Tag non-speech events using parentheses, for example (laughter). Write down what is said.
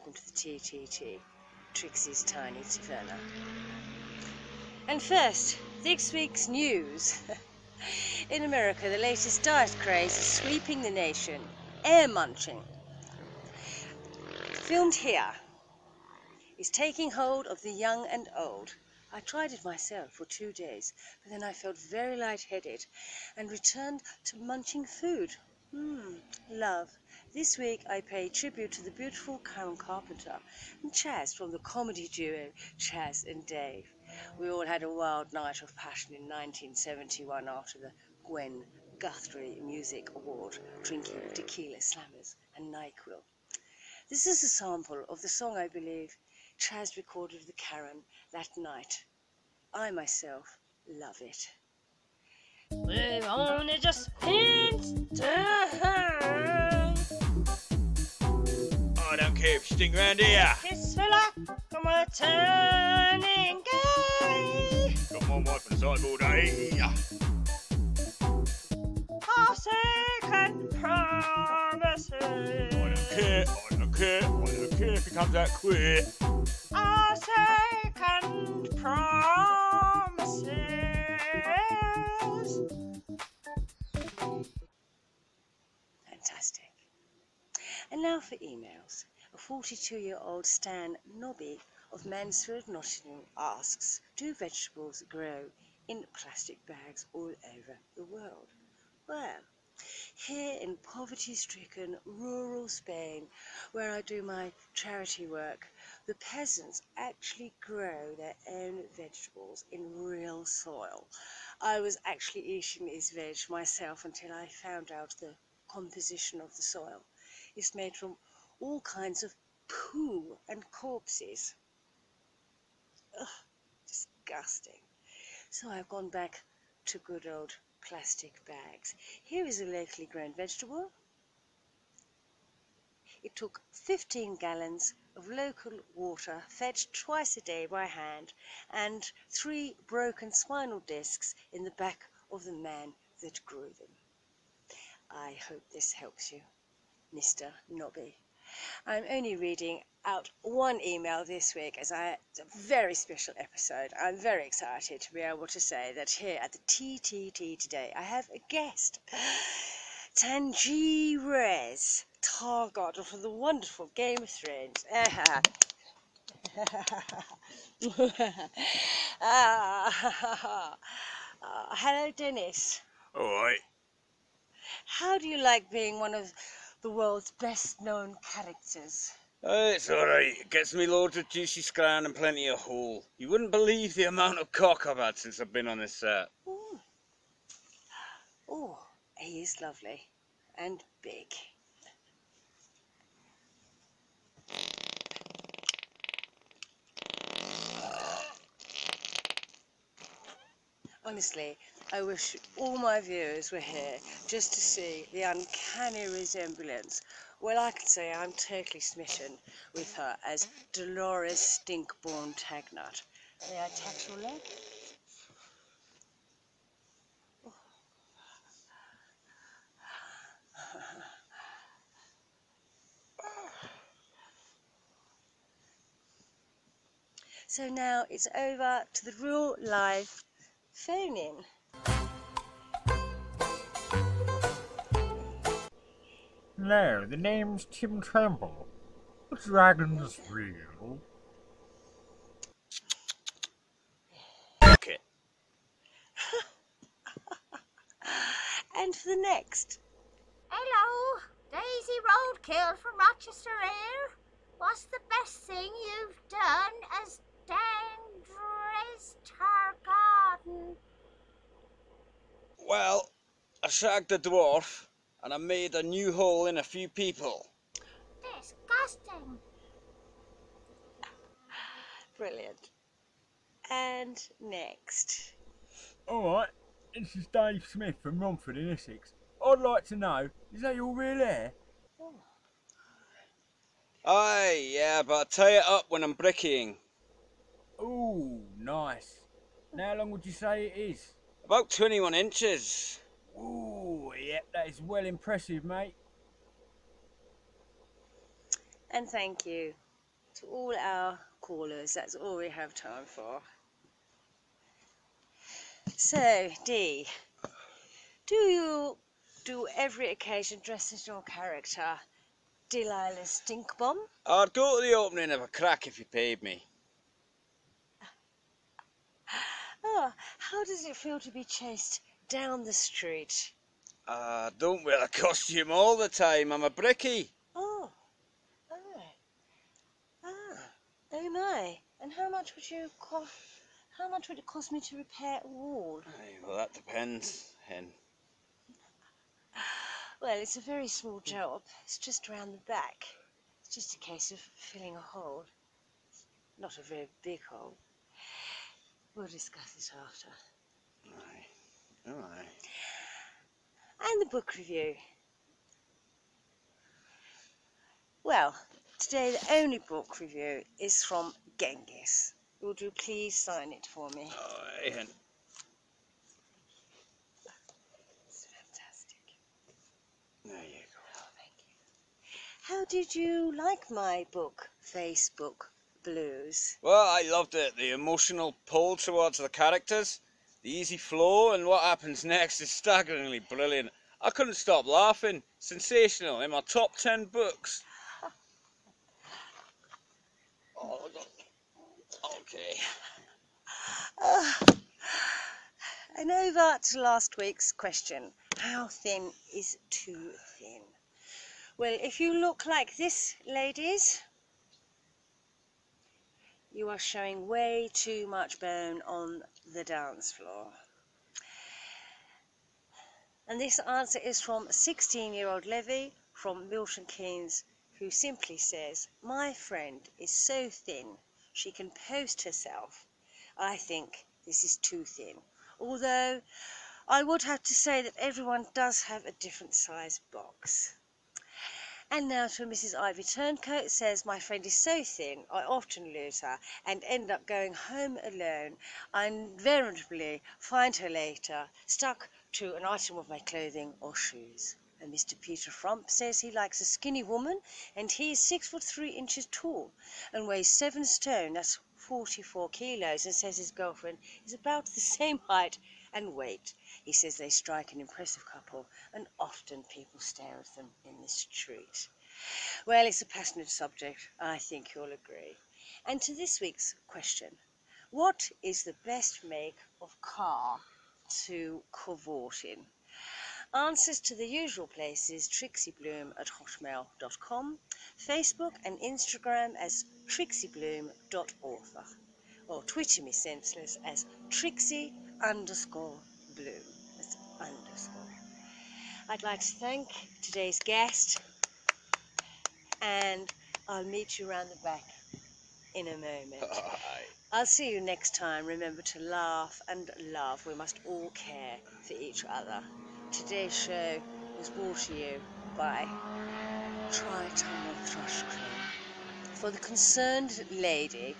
welcome to the TTT, Trixie's Tiny Taverna. And first, this week's news. (laughs) In America, the latest diet craze is sweeping the nation air munching. Filmed here is taking hold of the young and old. I tried it myself for two days, but then I felt very lightheaded and returned to munching food. Hmm, love. This week I pay tribute to the beautiful Karen Carpenter and Chas from the comedy duo Chas and Dave. We all had a wild night of passion in 1971 after the Gwen Guthrie Music Award, drinking tequila slammers and NyQuil. This is a sample of the song I believe Chas recorded with Karen that night. I myself love it. We've only just pinched down. I don't care if you sting around here. For luck, and we're turning gay. Got my wife on the sideboard, eh? Heartache and promises. I don't care, I don't care, I don't care if it comes out queer. Heartache and promises. Fantastic. And now for emails. A 42 year old Stan Knobby of Mansfield, Nottingham asks Do vegetables grow in plastic bags all over the world? Well, here in poverty stricken rural Spain, where I do my charity work, the peasants actually grow their own vegetables in real soil. I was actually eating these veg myself until I found out the composition of the soil. It's made from all kinds of poo and corpses. Ugh, disgusting. So I've gone back to good old plastic bags. Here is a locally grown vegetable. It took 15 gallons of local water fetched twice a day by hand and three broken spinal discs in the back of the man that grew them. I hope this helps you, Mr. Knobby. I'm only reading out one email this week as I, it's a very special episode. I'm very excited to be able to say that here at the TTT today I have a guest. Tangi Rez, Targot from the wonderful Game of Thrones. (laughs) Ah, (laughs) uh, hello, Dennis. Alright. How do you like being one of the world's best known characters? Oh, it's alright. It gets me loads of juicy scran and plenty of hole. You wouldn't believe the amount of cock I've had since I've been on this set. Oh, he is lovely and big. Honestly, I wish all my viewers were here just to see the uncanny resemblance. Well, I can say I'm totally smitten with her as Dolores Stinkborn Tagnut. May I touch your leg? So now it's over to the real life phone in. No, the name's Tim Tremble. The dragon's real. Fuck (laughs) it. And for the next. Hello, Daisy Roadkill from Rochester Air. What's the best thing you've done as Dandres Well, I shagged a dwarf and I made a new hole in a few people. Disgusting. Brilliant. And next. Alright, this is Dave Smith from Romford in Essex. I'd like to know, is that your real hair? Aye, yeah, but I tie it up when I'm brickying. Ooh, nice. And how long would you say it is? About 21 inches. Ooh, yep, that is well impressive, mate. And thank you, to all our callers. That's all we have time for. So, Dee, do you do every occasion dress as your character, Delilah Stinkbomb? I'd go to the opening of a crack if you paid me. How does it feel to be chased down the street? I don't wear a costume all the time. I'm a brickie. Oh, oh, ah, oh my! And how much would you cost? How much would it cost me to repair a wall? Aye, well, that depends, hen. Well, it's a very small job. It's just around the back. It's just a case of filling a hole. Not a very big hole. We'll discuss it after. Aye. Oh, aye. And the book review. Well, today the only book review is from Genghis. Would you please sign it for me? Hen. It's fantastic. There you go. Oh, thank you. How did you like my book, Facebook Blues? Well, I loved it. The emotional pull towards the characters, the easy flow, and what happens next is staggeringly brilliant. I couldn't stop laughing. Sensational. In my top 10 books. Oh, okay. And over to last week's question How thin is too thin? Well, if you look like this, ladies, you are showing way too much bone on the dance floor. And this answer is from 16 year old Levy from Milton Keynes, who simply says, My friend is so thin she can post herself. I think this is too thin. Although I would have to say that everyone does have a different size box. And now to Mrs. Ivy Turncoat says, My friend is so thin, I often lose her and end up going home alone. I invariably find her later stuck to an item of my clothing or shoes. And Mr. Peter Frump says he likes a skinny woman and he is six foot three inches tall and weighs seven stone, that's 44 kilos, and says his girlfriend is about the same height and weight. He says they strike an impressive couple, and often people stare at them in the street. Well, it's a passionate subject, I think you'll agree. And to this week's question What is the best make of car to cavort in? Answers to the usual places trixiebloom at hotmail.com, Facebook and Instagram as trixiebloom.author, or Twitter me senseless as trixie underscore bloom. That's underscore. I'd like to thank today's guest, and I'll meet you around the back in a moment. (laughs) Aye. I'll see you next time. Remember to laugh and love. We must all care for each other. Today's show was brought to you by Tri-Tunnel Thrush Cream. For the concerned lady